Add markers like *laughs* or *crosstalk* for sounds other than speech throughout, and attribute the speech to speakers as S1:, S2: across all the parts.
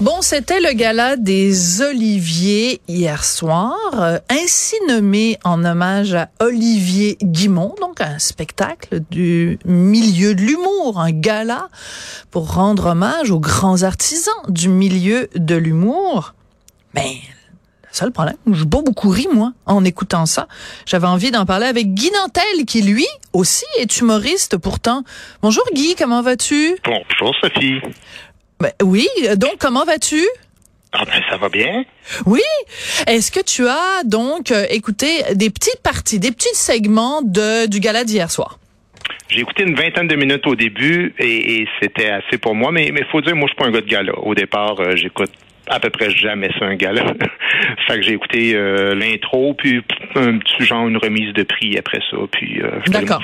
S1: Bon, c'était le gala des Oliviers hier soir, euh, ainsi nommé en hommage à Olivier Guimont, donc un spectacle du milieu de l'humour, un gala pour rendre hommage aux grands artisans du milieu de l'humour. Mais le seul problème, j'ai pas beaucoup ri, moi, en écoutant ça. J'avais envie d'en parler avec Guy Nantel, qui, lui, aussi est humoriste pourtant. Bonjour Guy, comment vas-tu?
S2: Bonjour Sophie.
S1: Ben, oui, donc comment vas-tu?
S2: Ah ben ça va bien.
S1: Oui. Est-ce que tu as donc euh, écouté des petites parties, des petits segments de du gala d'hier soir?
S2: J'ai écouté une vingtaine de minutes au début et, et c'était assez pour moi, mais il faut dire, moi je suis pas un gars de gala. Au départ, euh, j'écoute à peu près jamais ça un gala. *laughs* fait que j'ai écouté euh, l'intro, puis un petit genre une remise de prix après ça, puis euh, je
S1: D'accord.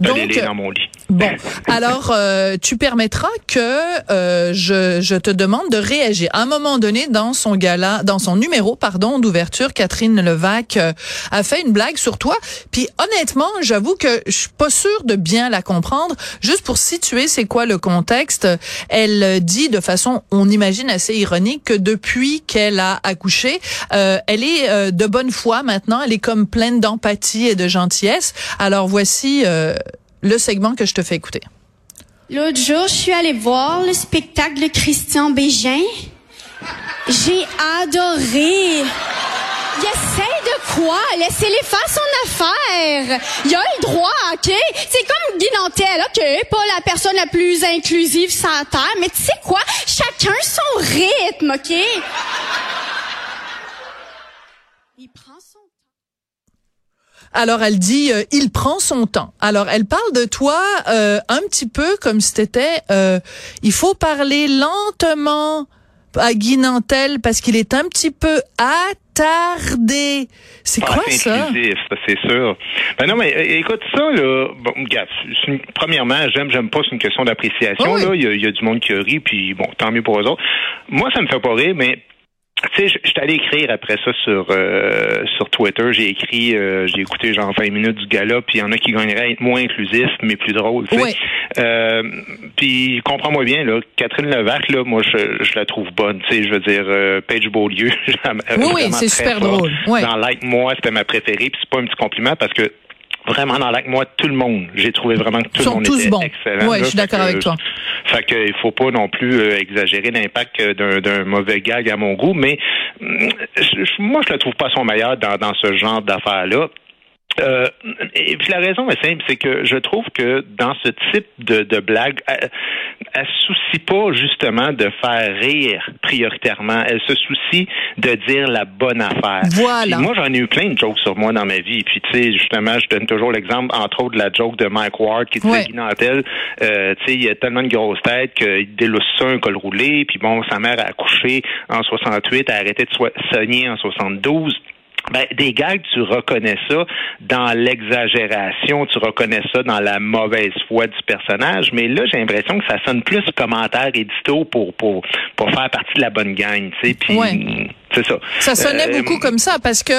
S2: Donc dans mon lit.
S1: Bon, alors euh, tu permettras que euh, je, je te demande de réagir. À un moment donné, dans son gala, dans son numéro, pardon, d'ouverture, Catherine Levac euh, a fait une blague sur toi. Puis honnêtement, j'avoue que je suis pas sûre de bien la comprendre. Juste pour situer, c'est quoi le contexte Elle dit de façon, on imagine assez ironique, que depuis qu'elle a accouché, euh, elle est euh, de bonne foi maintenant. Elle est comme pleine d'empathie et de gentillesse. Alors voici. euh, le segment que je te fais écouter.
S3: L'autre jour, je suis allée voir le spectacle de Christian Bégin. J'ai adoré. Il essaie quoi? Laissez-les faire son affaire. Il a le droit, OK? C'est comme Guy Nantel, OK? Pas la personne la plus inclusive sur la Terre, mais tu sais quoi? Chacun son rythme, OK? Il prend son
S1: Alors elle dit, euh, il prend son temps. Alors elle parle de toi euh, un petit peu comme si c'était, euh, il faut parler lentement à Guy Nantel parce qu'il est un petit peu attardé. C'est
S2: Ah,
S1: quoi
S2: c'est
S1: ça?
S2: c'est sûr. Ben non, mais écoute ça, là. Bon, regarde, une- premièrement, j'aime, j'aime pas, c'est une question d'appréciation.
S1: Oh oui.
S2: là. Il y, a, il y a du monde qui rit, puis bon, tant mieux pour eux autres. Moi, ça me fait pas rire, mais tu sais, je je suis allé écrire après ça sur euh, sur Twitter. J'ai écrit, euh, j'ai écouté genre 20 minutes du gala, puis il y en a qui gagneraient à être moins inclusifs, mais plus drôles. tu sais.
S1: Oui.
S2: Euh, puis comprends-moi bien, là, Catherine Levac, là, moi, je, je la trouve bonne. Tu sais, je veux dire, euh, Paige Beaulieu, *laughs*
S1: Oui, oui, c'est super drôle. Ouais.
S2: Dans Like Moi, c'était ma préférée, puis c'est pas un petit compliment parce que vraiment dans Like Moi, tout le monde, j'ai trouvé vraiment que tout
S1: Ils sont
S2: le monde
S1: tous
S2: était
S1: bons.
S2: excellent.
S1: Ouais,
S2: là.
S1: je suis d'accord avec toi.
S2: Fait que il faut pas non plus euh, exagérer l'impact euh, d'un, mauvais gag à mon goût, mais hum, je- moi je la trouve pas son meilleur dans, dans ce genre d'affaires-là. Euh, et puis la raison est simple, c'est que je trouve que dans ce type de, de blague, elle, elle se soucie pas justement de faire rire prioritairement. Elle se soucie de dire la bonne affaire.
S1: Voilà.
S2: Puis moi, j'en ai eu plein de jokes sur moi dans ma vie. Puis tu sais, justement, je donne toujours l'exemple, entre autres, de la joke de Mike Ward qui disait. Guy Nantel, euh, tu sais, il a tellement de grosse tête qu'il délousse ça un col roulé. Puis bon, sa mère a accouché en 68, a arrêté de so- soigner en 72. Ben, des gags, tu reconnais ça dans l'exagération, tu reconnais ça dans la mauvaise foi du personnage, mais là, j'ai l'impression que ça sonne plus commentaire édito pour, pour, pour faire partie de la bonne gang, tu sais, puis. C'est ça.
S1: Ça sonnait
S2: Euh,
S1: beaucoup comme ça parce que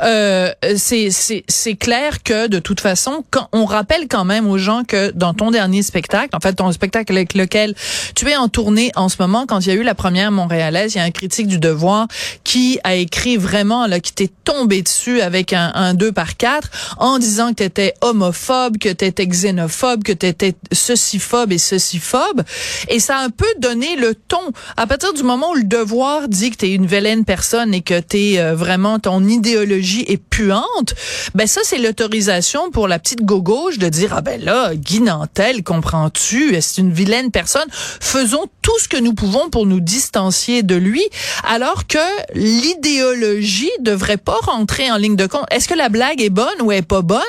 S1: euh, c'est c'est c'est clair que de toute façon quand on rappelle quand même aux gens que dans ton dernier spectacle en fait ton spectacle avec lequel tu es en tournée en ce moment quand il y a eu la première montréalaise il y a un critique du devoir qui a écrit vraiment là qui t'est tombé dessus avec un, un 2 par 4 en disant que tu étais homophobe que tu étais xénophobe que tu étais ceci-phobe et ceci-phobe et ça a un peu donné le ton à partir du moment où le devoir dit que tu es une personne et que t'es euh, vraiment ton idéologie est puante, ben ça c'est l'autorisation pour la petite gauche de dire ah ben là Guy Nantel comprends-tu? C'est une vilaine personne? Faisons tout ce que nous pouvons pour nous distancier de lui alors que l'idéologie devrait pas rentrer en ligne de compte. Est-ce que la blague est bonne ou est pas bonne?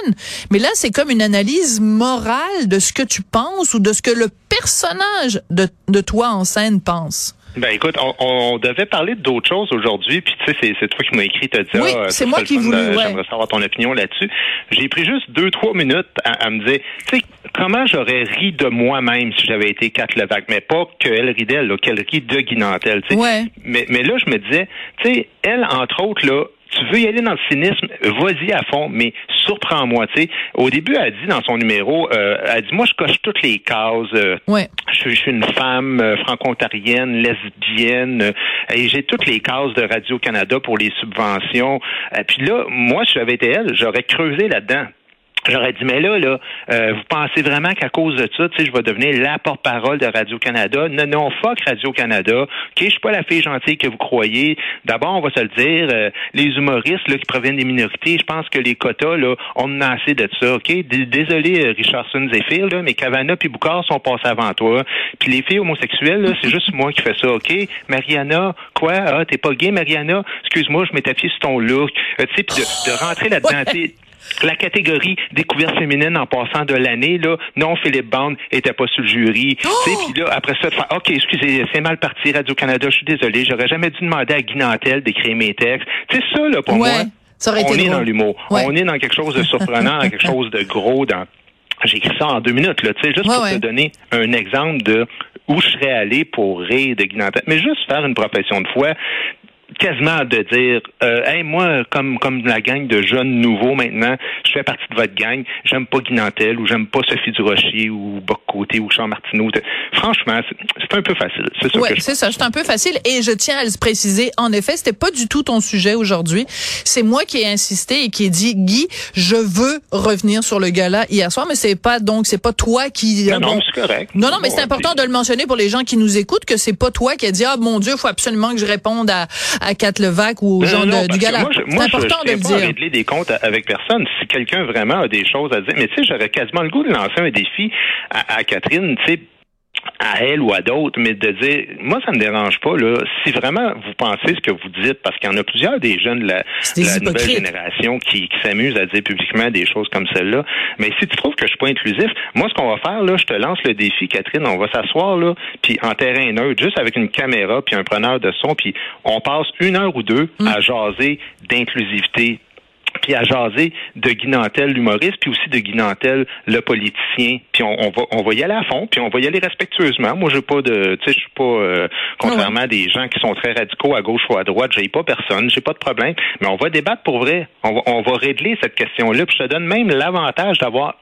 S1: Mais là c'est comme une analyse morale de ce que tu penses ou de ce que le personnage de, de toi en scène pense
S2: Ben écoute, on, on devait parler d'autres choses aujourd'hui, puis tu sais, c'est toi qui m'as écrit, t'as dit,
S1: oui,
S2: ah,
S1: c'est moi qui voulais. Ouais.
S2: J'aimerais savoir ton opinion là-dessus. J'ai pris juste deux, trois minutes à, à me dire, tu sais, comment j'aurais ri de moi-même si j'avais été Kat Levac, mais pas qu'elle rit d'elle, qu'elle rit de Guinantel, tu sais.
S1: Ouais.
S2: Mais, mais là, je me disais, tu sais, elle, entre autres, là, tu veux y aller dans le cynisme, vas-y à fond, mais surprends-moi. Tu sais, au début, elle dit dans son numéro, euh, elle dit moi je coche toutes les cases. Euh,
S1: ouais.
S2: je, je, suis une femme euh, franco-ontarienne, lesbienne, euh, et j'ai toutes les cases de Radio Canada pour les subventions. Et puis là, moi, si j'avais été elle, j'aurais creusé là-dedans. J'aurais dit, mais là, là, euh, vous pensez vraiment qu'à cause de ça, tu sais, je vais devenir la porte-parole de Radio-Canada? Non, non, fuck Radio-Canada. OK, je suis pas la fille gentille que vous croyez. D'abord, on va se le dire, euh, les humoristes là, qui proviennent des minorités, je pense que les quotas, là, on a assez de ça, OK? Désolé, euh, Richardson Zephyr, là, mais Cavana puis Boucard sont passés avant toi. Puis les filles homosexuelles, là, c'est juste *laughs* moi qui fais ça, OK? Mariana, quoi? Ah, t'es pas gay, Mariana? Excuse-moi, je m'étais fié sur ton look. Euh, tu sais, puis de, de, rentrer là-dedans, la catégorie découverte féminine en passant de l'année, là, non, Philippe Bond était pas sur le jury. Oh! Puis là, après ça, OK, excusez, c'est mal parti, Radio-Canada, je suis désolé, j'aurais jamais dû demander à Guy Nantel d'écrire mes textes. C'est ça, là, pour
S1: ouais,
S2: moi.
S1: Ça aurait
S2: on est
S1: drôle.
S2: dans l'humour.
S1: Ouais.
S2: On est dans quelque chose de surprenant, dans quelque *laughs* chose de gros, dans j'ai écrit ça en deux minutes, là, tu sais, juste
S1: Ouais,
S2: pour
S1: ouais.
S2: te donner un exemple de où je serais allé pour rire de Guy Nantel. Mais juste faire une profession de foi, quasiment de dire euh, hey moi comme comme la gang de jeunes nouveaux maintenant je fais partie de votre gang j'aime pas Guinantel ou j'aime pas Sophie Durocher ou Boc Côté ou Jean Martineau. Franchement c'est un peu facile c'est ça
S1: ouais,
S2: que je
S1: c'est ça c'est un peu facile et je tiens à le préciser. En effet c'était pas du tout ton sujet aujourd'hui. C'est moi qui ai insisté et qui ai dit Guy je veux revenir sur le gala hier soir mais c'est pas donc c'est pas toi qui
S2: non, non c'est correct.
S1: Non non mais c'est important de le mentionner pour les gens qui nous écoutent que c'est pas toi qui a dit ah mon dieu faut absolument que je réponde à à Kat Levac ou aux
S2: non,
S1: gens
S2: non,
S1: de, du gala. C'est important
S2: je, je
S1: de le
S2: pas
S1: dire.
S2: à régler des comptes avec personne. Si quelqu'un vraiment a des choses à dire, mais tu sais, j'aurais quasiment le goût de lancer un défi à, à Catherine, tu sais à elle ou à d'autres, mais de dire, moi, ça me dérange pas, là, si vraiment vous pensez ce que vous dites, parce qu'il y en a plusieurs des jeunes de la,
S1: des
S2: de la nouvelle génération qui, qui s'amusent à dire publiquement des choses comme celle-là, mais si tu trouves que je suis pas inclusif, moi, ce qu'on va faire, là, je te lance le défi, Catherine, on va s'asseoir, là, puis en terrain neutre, juste avec une caméra, puis un preneur de son, puis on passe une heure ou deux
S1: Mm.
S2: à jaser d'inclusivité, puis à jaser de Guinantel, l'humoriste, puis aussi de Guinantel, le politicien. Puis on, on, va on va y aller à fond, puis on va y aller respectueusement. Moi, je pas de, tu sais, je suis pas euh, contrairement à des gens qui sont très radicaux à gauche ou à droite. J'ai pas personne, j'ai pas de problème. Mais on va débattre pour vrai. On va, on va régler cette question-là. Puis je te donne même l'avantage d'avoir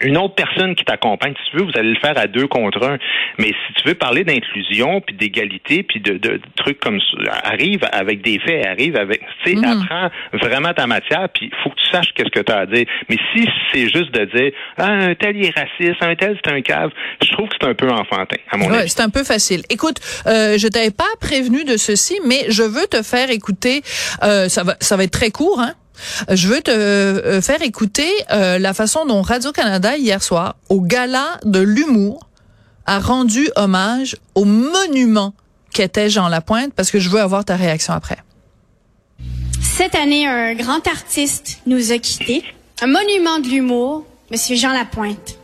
S2: une autre personne qui t'accompagne. Si tu veux, vous allez le faire à deux contre un. Mais si tu veux parler d'inclusion, puis d'égalité, puis de, de, trucs comme ça, arrive avec des faits, arrive avec, tu sais,
S1: Mhm.
S2: apprends vraiment ta matière, puis il faut que tu saches qu'est-ce que tu as à dire. Mais si c'est juste de dire, ah, un tel il est raciste, un tel c'est un cave, je trouve que c'est un peu enfantin, à mon
S1: Ouais,
S2: avis.
S1: c'est un peu facile. Écoute, euh, je t'avais pas prévenu de ceci, mais je veux te faire écouter. Euh, ça va, ça va être très court, hein. Je veux te euh, faire écouter euh, la façon dont Radio Canada hier soir, au gala de l'humour, a rendu hommage au monument qu'était Jean Lapointe, parce que je veux avoir ta réaction après.
S3: Cette année, un grand artiste nous a quittés. Un monument de l'humour, Monsieur Jean Lapointe.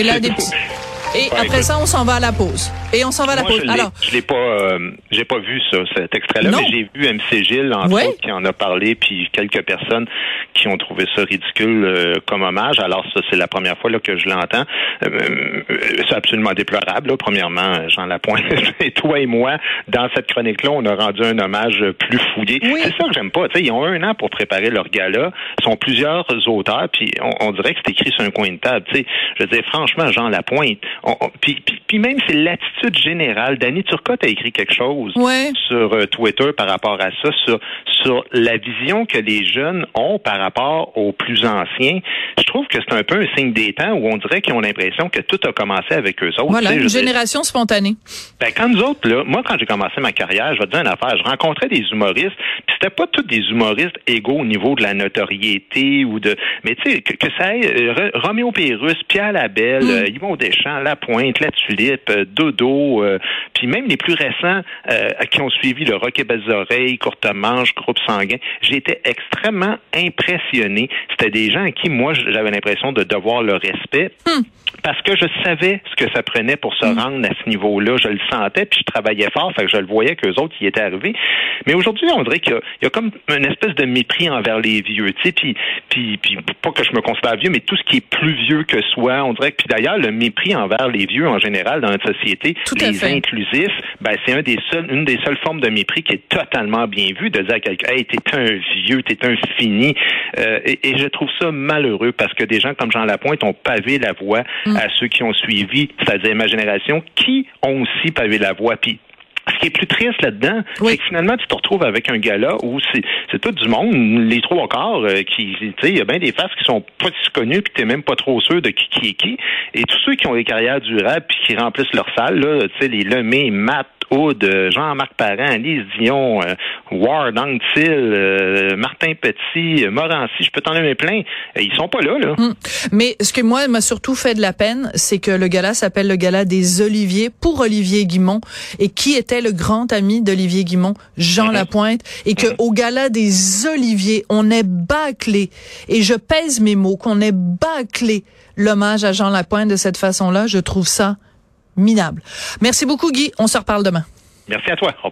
S1: Et là,
S2: C'est
S1: des
S2: tout.
S1: petits. Et
S2: Ouais,
S1: après ça, on s'en va à la pause. Et on s'en va à la
S2: Moi,
S1: pause.
S2: je
S1: Alors,
S2: je l'ai pas, euh, j'ai pas vu ça, cet extrait-là, mais j'ai vu MC Gilles, entre autres, qui en a parlé, puis quelques personnes qui ont trouvé ça ridicule euh, comme hommage. Alors ça, c'est la première fois là, que je l'entends. Euh, euh, c'est absolument déplorable. Là. Premièrement, Jean Lapointe, *laughs* et toi et moi, dans cette chronique-là, on a rendu un hommage plus fouillé.
S1: Oui.
S2: C'est ça que j'aime pas. Tu sais, ils ont un an pour préparer leur gala. Ils sont plusieurs auteurs, puis on, on dirait que c'est écrit sur un coin de table. Tu sais, je veux dire, franchement, Jean Lapointe, on- on- puis, puis, puis même c'est l'attitude générale. Danny Turcotte a écrit quelque chose
S1: Ouais.
S2: sur euh, Twitter par rapport à ça, sur, sur la vision que les jeunes ont par rapport aux plus anciens. Je trouve que c'est un peu un signe des temps où on dirait qu'ils ont l'impression que tout a commencé avec eux autres.
S1: Voilà, une génération spontanée.
S2: ben, quand nous autres, là, moi, quand j'ai commencé ma carrière, je vais te dire une affaire, je rencontrais des humoristes, puis c'était pas tous des humoristes égaux au niveau de la notoriété ou de. Mais tu sais, que, que ça aille, euh, Roméo Pérus, Pierre Labelle,
S1: Mm.
S2: euh, Yvon Deschamps, La Pointe, La Tulipe, euh, Dodo, euh, puis même les plus récents euh, qui ont suivi le Rock et Belles Oreilles, Courte Manche, Groupe Sanguin, été extrêmement impressionné. C'était des gens à qui, moi, j'avais l'impression de devoir le respect. Parce que je savais ce que ça prenait pour se rendre à ce niveau-là. Je le sentais, puis je travaillais fort, fait que je le voyais qu'eux autres y étaient arrivés. Mais aujourd'hui, on dirait qu'il y, a- il y a comme une espèce de mépris envers les vieux, tu sais, puis, puis, puis pas que je me considère vieux, mais tout ce qui est plus vieux que soi, on dirait que, puis d'ailleurs, le mépris envers les vieux en général dans notre société,
S1: Tout
S2: les inclusifs, ben, c'est un des seuls, une des seules formes de mépris qui est totalement bien vue, de dire à quelqu'un, hey, t'es un vieux, t'es un fini. Euh, et, et je trouve ça malheureux parce que des gens comme Jean Lapointe ont pavé la voie à ceux qui ont suivi, c'est-à-dire ma génération, qui ont aussi pavé la voie. Puis ce qui est plus triste là-dedans,
S1: Oui.
S2: c'est que finalement, tu te retrouves avec un gars-là où c'est, tout du monde, les trois quarts, euh, qui, tu sais, il y a bien des faces qui sont pas si connues, puis t'es même pas trop sûr de qui, qui est qui. Et tous ceux qui ont des carrières durables, puis qui remplissent leur salle, là, tu sais, les Lemay, Matt, Aude, euh, Jean-Marc Parent, Lise Dion, euh, Ward, Anctil, euh, Martin Petit, euh, Morancy, je peux t'en nommer plein. Euh, Ils sont pas là, là.
S1: Mais ce que moi m'a surtout fait de la peine, c'est que le gala s'appelle le gala des Oliviers pour Olivier Guimont et qui était le grand ami d'Olivier Guimont, Jean
S2: Mhm.
S1: Lapointe et que au gala des Oliviers, on est bâclé et je pèse mes mots qu'on ait bâclé l'hommage à Jean Lapointe de cette façon-là, je trouve ça minable. Merci beaucoup Guy, on se reparle demain.
S2: Merci à toi. Au revoir.